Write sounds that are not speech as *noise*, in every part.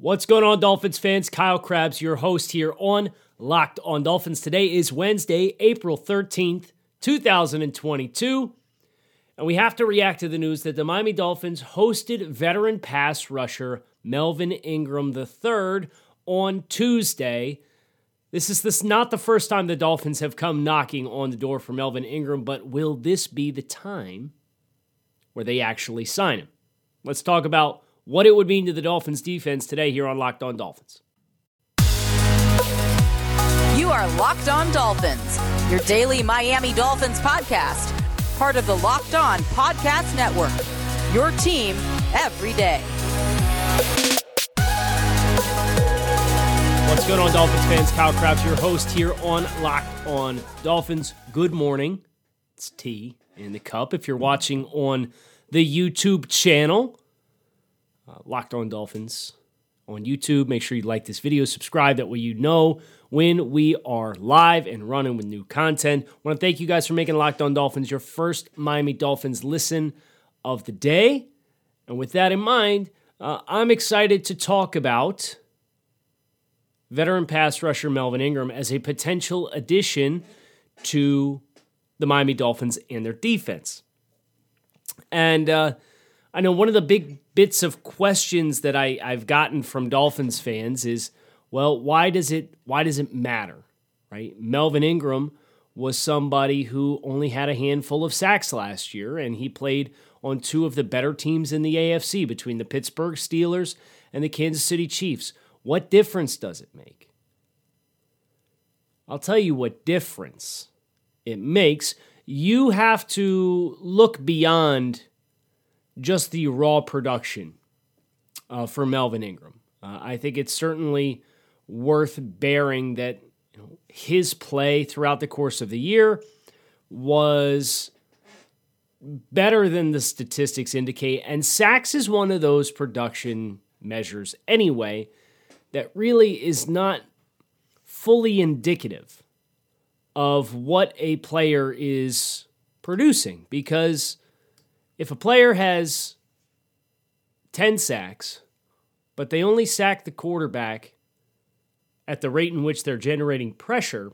What's going on, Dolphins fans? Kyle Crabbs, your host here on Locked on Dolphins. Today is Wednesday, April 13th, 2022. And we have to react to the news that the Miami Dolphins hosted veteran pass rusher Melvin Ingram III on Tuesday. This is this not the first time the Dolphins have come knocking on the door for Melvin Ingram, but will this be the time where they actually sign him? Let's talk about what it would mean to the Dolphins defense today here on Locked On Dolphins. You are Locked On Dolphins, your daily Miami Dolphins podcast, part of the Locked On Podcast Network. Your team every day. What's going on, Dolphins fans? Kyle Crabbs, your host here on Locked On Dolphins. Good morning. It's tea in the cup. If you're watching on the YouTube channel, uh, Locked On Dolphins on YouTube, make sure you like this video, subscribe. That way you know when we are live and running with new content. I want to thank you guys for making Locked On Dolphins your first Miami Dolphins listen of the day. And with that in mind, uh, I'm excited to talk about veteran pass rusher Melvin Ingram as a potential addition to the Miami Dolphins and their defense. And uh, I know one of the big bits of questions that I, I've gotten from Dolphins fans is, well, why does it why does it matter? Right? Melvin Ingram was somebody who only had a handful of sacks last year, and he played on two of the better teams in the AFC between the Pittsburgh Steelers and the Kansas City Chiefs. What difference does it make? I'll tell you what difference it makes. You have to look beyond just the raw production uh, for Melvin Ingram. Uh, I think it's certainly worth bearing that you know, his play throughout the course of the year was better than the statistics indicate. And sacks is one of those production measures anyway that really is not fully indicative of what a player is producing because if a player has 10 sacks, but they only sack the quarterback at the rate in which they're generating pressure,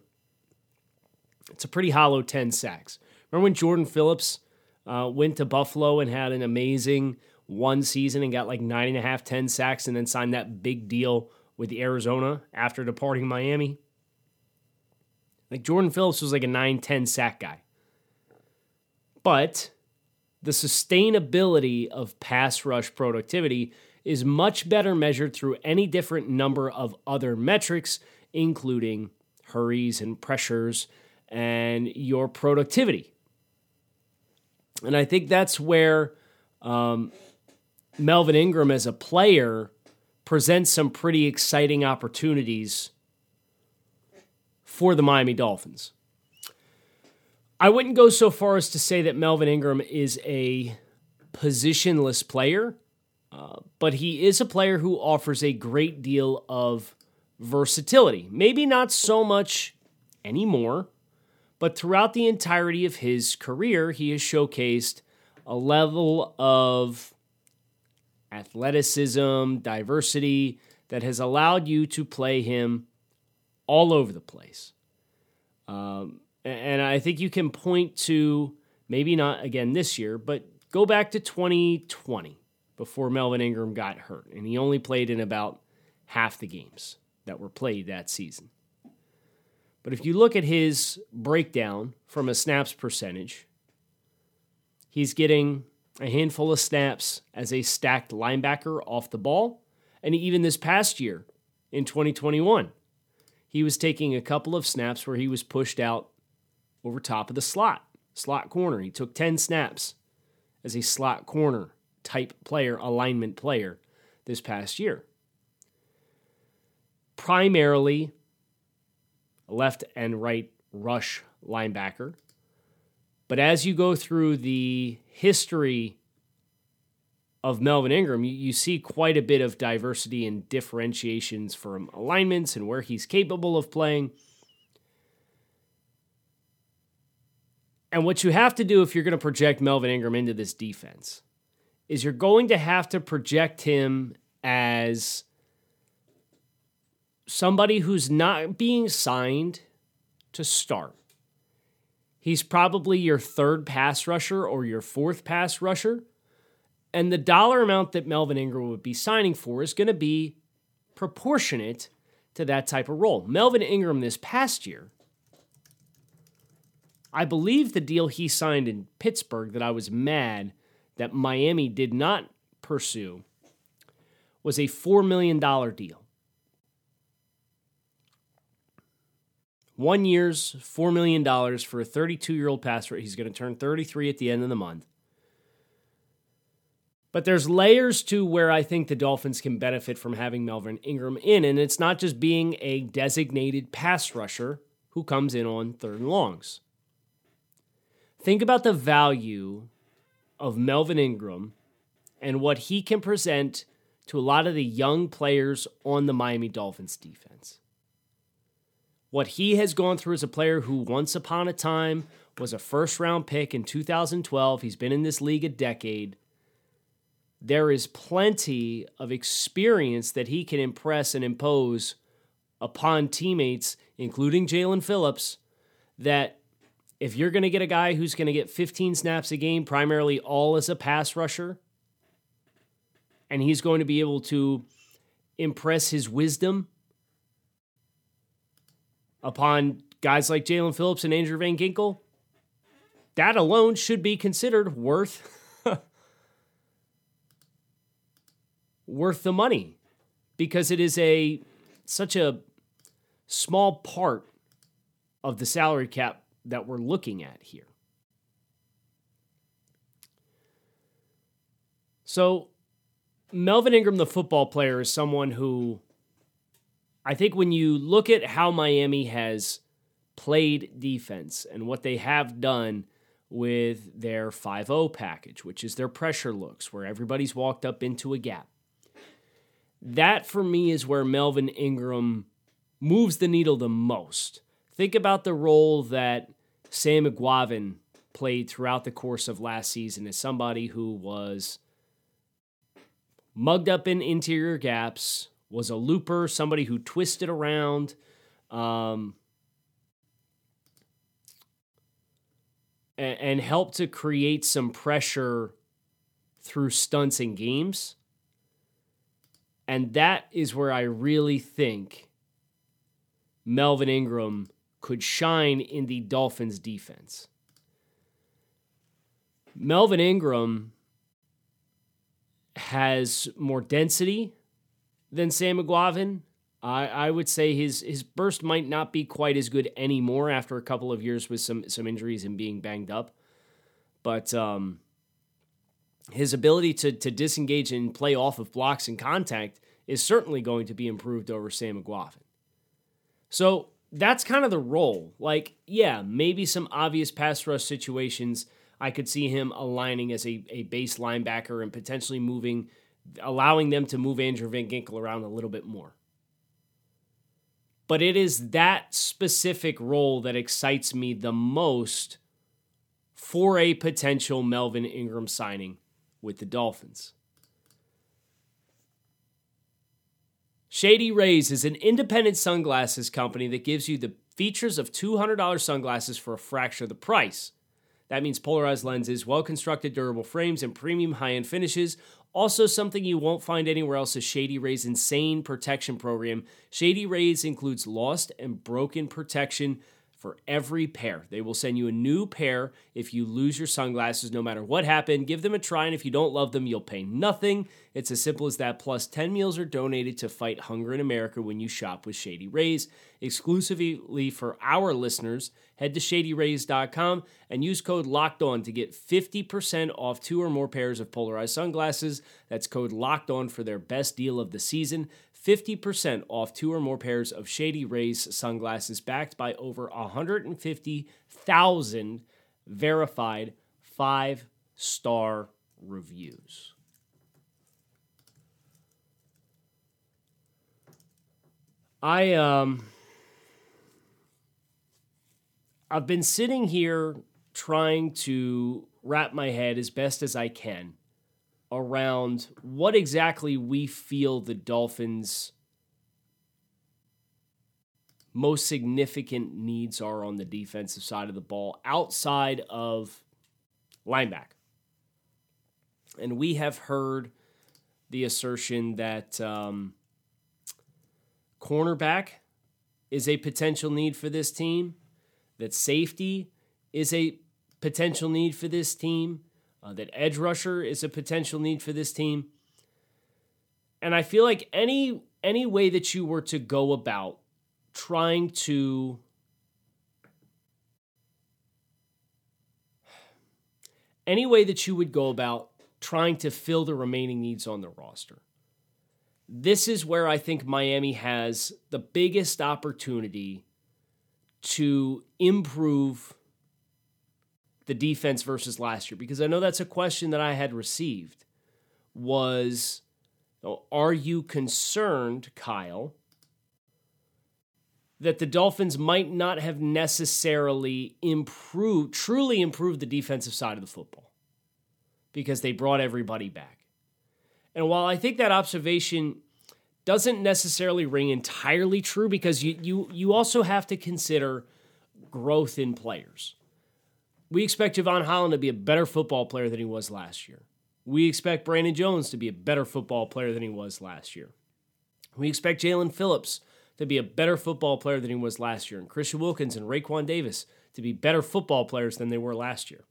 it's a pretty hollow 10 sacks. Remember when Jordan Phillips uh, went to Buffalo and had an amazing one season and got like nine and a half, 10 sacks, and then signed that big deal with Arizona after departing Miami? Like Jordan Phillips was like a 9 10 sack guy. But the sustainability of pass rush productivity is much better measured through any different number of other metrics, including hurries and pressures and your productivity. And I think that's where um, Melvin Ingram as a player presents some pretty exciting opportunities for the Miami Dolphins. I wouldn't go so far as to say that Melvin Ingram is a positionless player, uh, but he is a player who offers a great deal of versatility. Maybe not so much anymore, but throughout the entirety of his career, he has showcased a level of athleticism, diversity that has allowed you to play him all over the place. Um, and I think you can point to maybe not again this year, but go back to 2020 before Melvin Ingram got hurt. And he only played in about half the games that were played that season. But if you look at his breakdown from a snaps percentage, he's getting a handful of snaps as a stacked linebacker off the ball. And even this past year in 2021, he was taking a couple of snaps where he was pushed out over top of the slot, slot corner. He took 10 snaps as a slot corner type player, alignment player this past year. Primarily left and right rush linebacker. But as you go through the history of Melvin Ingram, you, you, see quite a bit of diversity and differentiations from alignments and where he's capable of playing. And what you have to do if you're going to project Melvin Ingram into this defense is you're going to have to project him as somebody who's not being signed to start. He's probably your third pass rusher or your fourth pass rusher. And the dollar amount that Melvin Ingram would be signing for is going to be proportionate to that type of role. Melvin Ingram this past year, I believe the deal he signed in Pittsburgh that I was mad that Miami did not pursue was a $4 million deal. One year's $4 million for a 32 year old passer. He's going to turn 33 at the end of the month. But there's layers to where I think the Dolphins can benefit from having Melvin Ingram in. And it's not just being a designated pass rusher who comes in on third and longs. Think about the value of Melvin Ingram and what he can present to a lot of the young players on the Miami Dolphins defense what he has gone through as a player who once upon a time was a first round pick in 2012. He's been in this league a decade. There is plenty of experience that he can impress and impose upon teammates, including Jaelan Phillips, that if you're going to get a guy who's going to get 15 snaps a game, primarily all as a pass rusher, and he's going to be able to impress his wisdom upon guys like Jaelan Phillips and Andrew Van Ginkel, that alone should be considered worth *laughs* worth the money because it is a such a small part of the salary cap that we're looking at here. So Melvin Ingram the football player is someone who I think when you look at how Miami has played defense and what they have done with their 5 0 package, which is their pressure looks, where everybody's walked up into a gap. That for me is where Melvin Ingram moves the needle the most. Think about the role that Sam Eguavoen played throughout the course of last season as somebody who was mugged up in interior gaps, was a looper, somebody who twisted around. Um, and, and helped to create some pressure through stunts and games. And that is where I really think Melvin Ingram could shine in the Dolphins defense. Melvin Ingram has more density than Sam Eguavoen. I, I would say his his burst might not be quite as good anymore after a couple of years with some some injuries and being banged up, but um, his ability to to disengage and play off of blocks and contact is certainly going to be improved over Sam Eguavoen. So that's kind of the role. Like, yeah, maybe some obvious pass rush situations. I could see him aligning as a, a base linebacker and potentially moving allowing them to move Andrew Van Ginkel around a little bit more. But it is that specific role that excites me the most for a potential Melvin Ingram signing with the Dolphins. Shady Rays is an independent sunglasses company that gives you the features of $200 sunglasses for a fraction of the price. That means polarized lenses, well constructed durable frames, and premium high end finishes, also, something you won't find anywhere else is Shady Rays' insane protection program. Shady Rays includes lost and broken protection for every pair. They will send you a new pair if you lose your sunglasses, no matter what happened. Give them a try, and if you don't love them, you'll pay nothing. It's as simple as that. Plus, 10 meals are donated to fight hunger in America when you shop with Shady Rays. Exclusively for our listeners, head to shadyrays.com and use code LOCKED ON to get 50% off two or more pairs of polarized sunglasses. That's code LOCKED ON for their best deal of the season. 50% off two or more pairs of Shady Rays sunglasses backed by over 150,000 verified five star reviews. I um I've been sitting here trying to wrap my head as best as I can around what exactly we feel the Dolphins most significant needs are on the defensive side of the ball outside of linebacker. And we have heard the assertion that um, cornerback is a potential need for this team, that safety is a potential need for this team, uh, that edge rusher is a potential need for this team. And I feel like any any way that you were to go about trying to any way that you would go about trying to fill the remaining needs on the roster. This is where I think Miami has the biggest opportunity to improve the defense versus last year because I know that's a question that I had received was are you concerned, Kyle, that the Dolphins might not have necessarily improved, truly improved the defensive side of the football because they brought everybody back. And while I think that observation doesn't necessarily ring entirely true because you you you also have to consider growth in players. We expect Jevon Holland to be a better football player than he was last year. We expect Brandon Jones to be a better football player than he was last year. We expect Jaelan Phillips to be a better football player than he was last year, and Christian Wilkins and Raekwon Davis to be better football players than they were last year.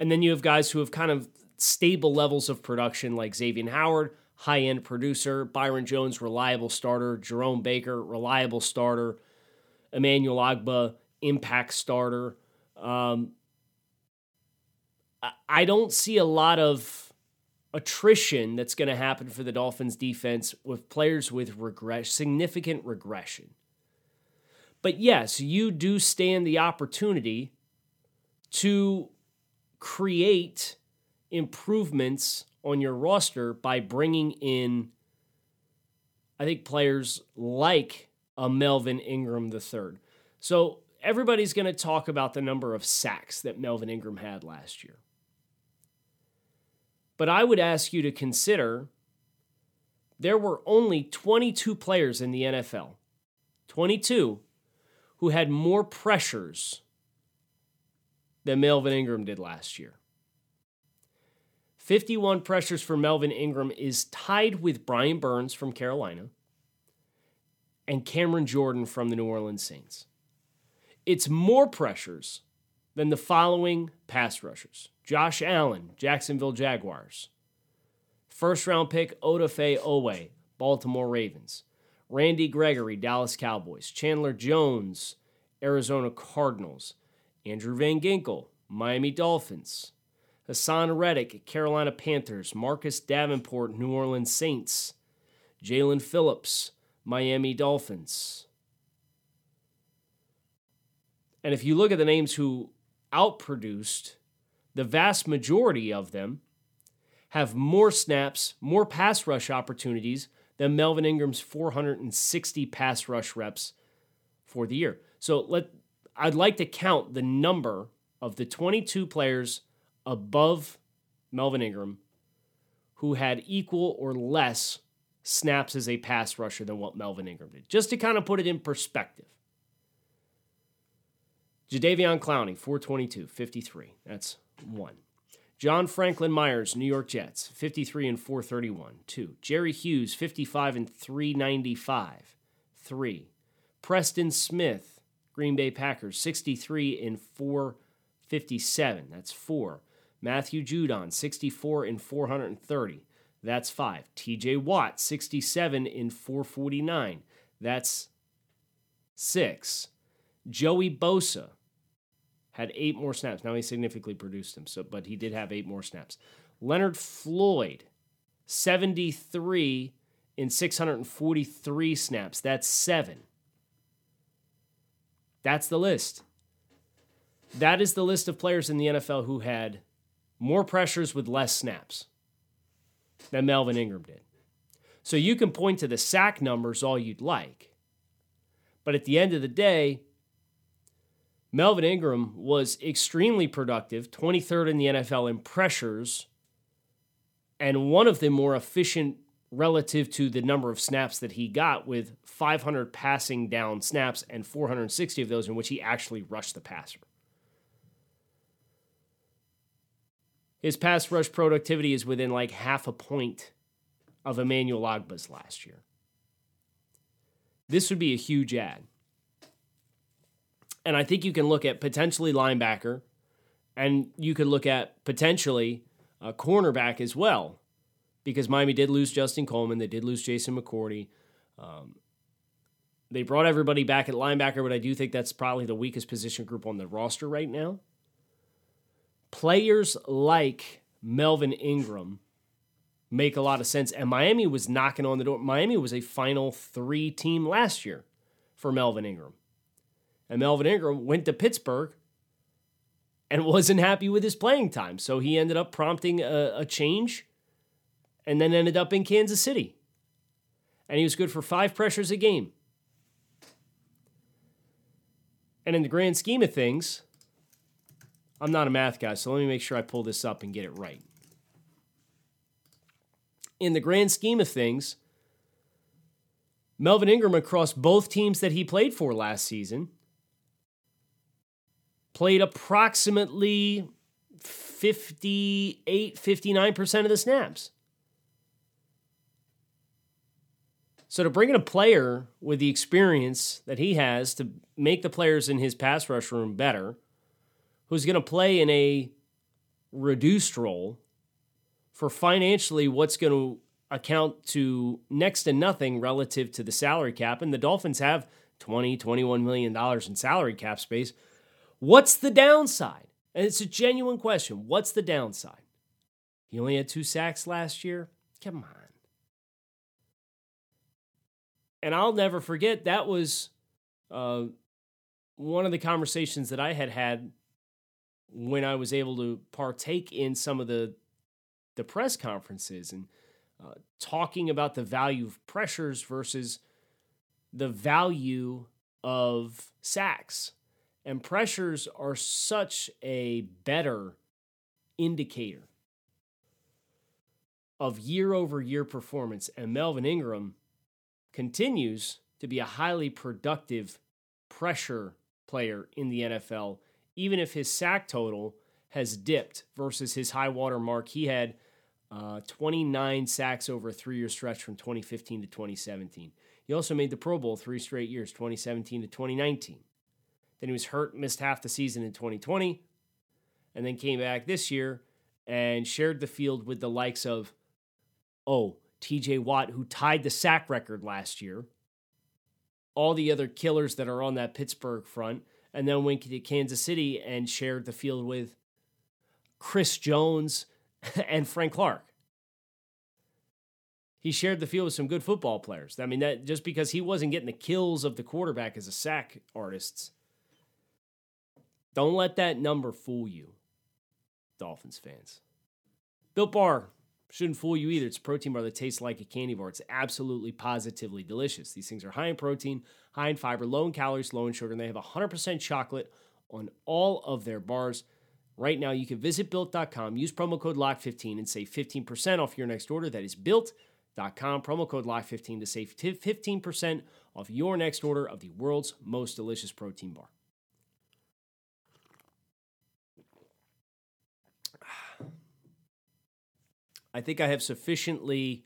And then you have guys who have kind of stable levels of production, like Xavier Howard, high end producer, Byron Jones, reliable starter, Jerome Baker, reliable starter, Emmanuel Ogbah, impact starter. Um, I don't see a lot of attrition that's going to happen for the Dolphins defense with players with regress, significant regression. But yes, you do stand the opportunity to create improvements on your roster by bringing in, I think, players like a Melvin Ingram III. So everybody's going to talk about the number of sacks that Melvin Ingram had last year. But I would ask you to consider there were only 22 players in the NFL, 22, who had more pressures than Melvin Ingram did last year. 51 pressures for Melvin Ingram is tied with Brian Burns from Carolina and Cameron Jordan from the New Orleans Saints. It's more pressures than the following pass rushers Josh Allen, Jacksonville Jaguars. First round pick Odafe Oweh, Baltimore Ravens. Randy Gregory, Dallas Cowboys. Chandler Jones, Arizona Cardinals. Andrew Van Ginkel, Miami Dolphins. Haason Reddick, Carolina Panthers. Marcus Davenport, New Orleans Saints. Jaelan Phillips, Miami Dolphins. And if you look at the names who outproduced the vast majority of them have more snaps, more pass rush opportunities than Melvin Ingram's 460 pass rush reps for the year. So let I'd like to count the number of the 22 players above Melvin Ingram who had equal or less snaps as a pass rusher than what Melvin Ingram did, just to kind of put it in perspective. Jadeveon Clowney, 422, 53. That's one. John Franklin Myers, New York Jets, 53 and 431, two. Jerry Hughes, 55 and 395, three. Preston Smith, Green Bay Packers, 63 and 457, that's four. Matthew Judon, 64 and 430, that's five. TJ Watt, 67 and 449, that's six. Joey Bosa, had eight more snaps. Now he significantly produced him, so but he did have eight more snaps. Leonard Floyd, 73 in 643 snaps. That's seven. That's the list. That is the list of players in the NFL who had more pressures with less snaps than Melvin Ingram did. So you can point to the sack numbers all you'd like. But at the end of the day, Melvin Ingram was extremely productive, 23rd in the NFL in pressures, and one of the more efficient relative to the number of snaps that he got with 500 passing down snaps and 460 of those in which he actually rushed the passer. His pass rush productivity is within like half a point of Emmanuel Ogbah's last year. This would be a huge ad. And I think you can look at potentially linebacker, and you could look at potentially a cornerback as well, because Miami did lose Justin Coleman. They did lose Jason McCourty. Um, they brought everybody back at linebacker, but I do think that's probably the weakest position group on the roster right now. Players like Melvin Ingram make a lot of sense. And Miami was knocking on the door. Miami was a final three team last year for Melvin Ingram. And Melvin Ingram went to Pittsburgh and wasn't happy with his playing time. So he ended up prompting a, a change and then ended up in Kansas City. And he was good for five pressures a game. And in the grand scheme of things, I'm not a math guy, so let me make sure I pull this up and get it right. In the grand scheme of things, Melvin Ingram across both teams that he played for last season played approximately 58, 59% of the snaps. So to bring in a player with the experience that he has to make the players in his pass rush room better, who's going to play in a reduced role for financially what's going to account to next to nothing relative to the salary cap and the Dolphins have 20 21 million dollars in salary cap space What's the downside? And it's a genuine question. What's the downside? He only had two sacks last year. Come on. And I'll never forget that was uh, one of the conversations that I had had when I was able to partake in some of the the press conferences and uh, talking about the value of pressures versus the value of sacks and pressures are such a better indicator of year over year performance. And Melvin Ingram continues to be a highly productive pressure player in the NFL, even if his sack total has dipped versus his high water mark. He had uh, 29 sacks over a three year stretch from 2015 to 2017. He also made the Pro Bowl three straight years, 2017 to 2019. Then he was hurt, missed half the season in 2020, and then came back this year and shared the field with the likes of, oh, TJ Watt, who tied the sack record last year, all the other killers that are on that Pittsburgh front, and then went to Kansas City and shared the field with Chris Jones *laughs* and Frank Clark. He shared the field with some good football players. I mean, that just because he wasn't getting the kills of the quarterback as a sack artist don't let that number fool you, Dolphins fans. Built Bar shouldn't fool you either. It's protein bar that tastes like a candy bar. It's absolutely positively delicious. These things are high in protein, high in fiber, low in calories, low in sugar, and they have 100% chocolate on all of their bars. Right now, you can visit built.com, use promo code LOCK15 and save 15% off your next order. That is built.com, promo code LOCK15 to save 15% off your next order of the world's most delicious protein bar. I think I have sufficiently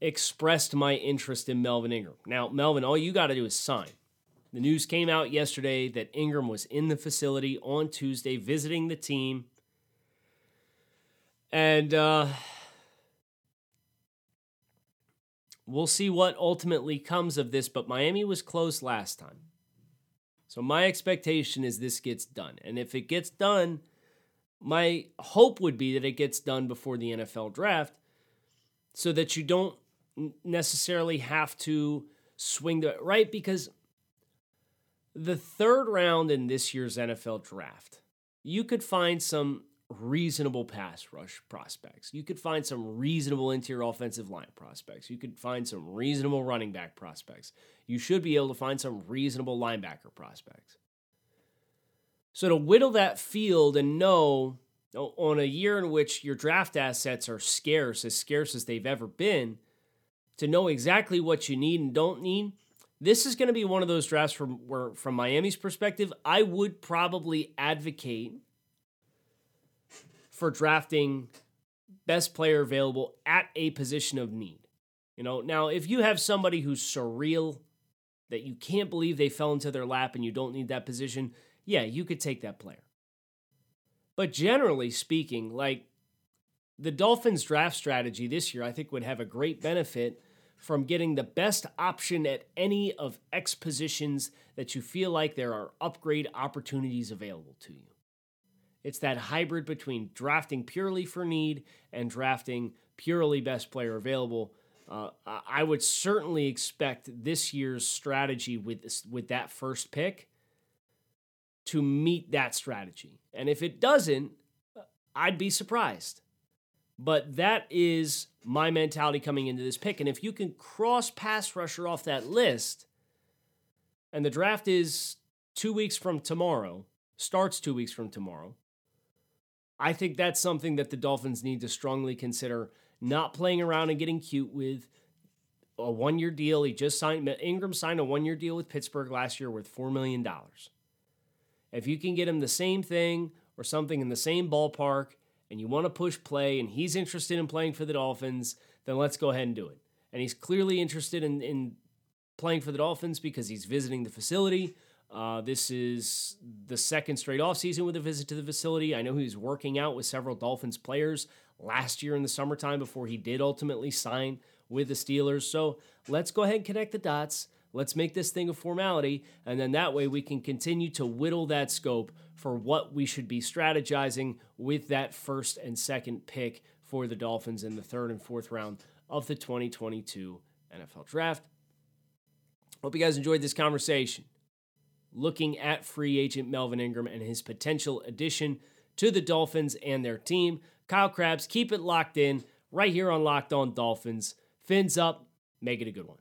expressed my interest in Melvin Ingram. Now, Melvin, all you got to do is sign. The news came out yesterday that Ingram was in the facility on Tuesday visiting the team. And uh, we'll see what ultimately comes of this, but Miami was close last time. So my expectation is this gets done. And if it gets done, my hope would be that it gets done before the NFL draft so that you don't necessarily have to swing the right because the third round in this year's NFL draft, you could find some reasonable pass rush prospects. You could find some reasonable interior offensive line prospects. You could find some reasonable running back prospects. You should be able to find some reasonable linebacker prospects. So to whittle that field and know on a year in which your draft assets are scarce, as scarce as they've ever been, to know exactly what you need and don't need, this is going to be one of those drafts from where, from Miami's perspective, I would probably advocate for drafting best player available at a position of need. You know, now if you have somebody who's surreal that you can't believe they fell into their lap and you don't need that position, yeah, you could take that player. But generally speaking, like the Dolphins draft strategy this year, I think would have a great benefit from getting the best option at any of X positions that you feel like there are upgrade opportunities available to you. It's that hybrid between drafting purely for need and drafting purely best player available. Uh, I would certainly expect this year's strategy with this, with that first pick to meet that strategy. And if it doesn't, I'd be surprised. But that is my mentality coming into this pick. And if you can cross pass rusher off that list, and the draft is two weeks from tomorrow, starts two weeks from tomorrow, I think that's something that the Dolphins need to strongly consider not playing around and getting cute with a one year deal. He just signed, Ingram signed a one year deal with Pittsburgh last year worth $4 million. If you can get him the same thing or something in the same ballpark and you want to push play and he's interested in playing for the Dolphins, then let's go ahead and do it. And he's clearly interested in, in playing for the Dolphins because he's visiting the facility. Uh, this is the second straight offseason with a visit to the facility. I know he was working out with several Dolphins players last year in the summertime before he did ultimately sign with the Steelers. So let's go ahead and connect the dots. Let's make this thing a formality, and then that way we can continue to whittle that scope for what we should be strategizing with that first and second pick for the Dolphins in the third and fourth round of the 2022 NFL Draft. Hope you guys enjoyed this conversation. Looking at free agent Melvin Ingram and his potential addition to the Dolphins and their team. Kyle Crabbs, keep it locked in right here on Locked On Dolphins. Fins up, make it a good one.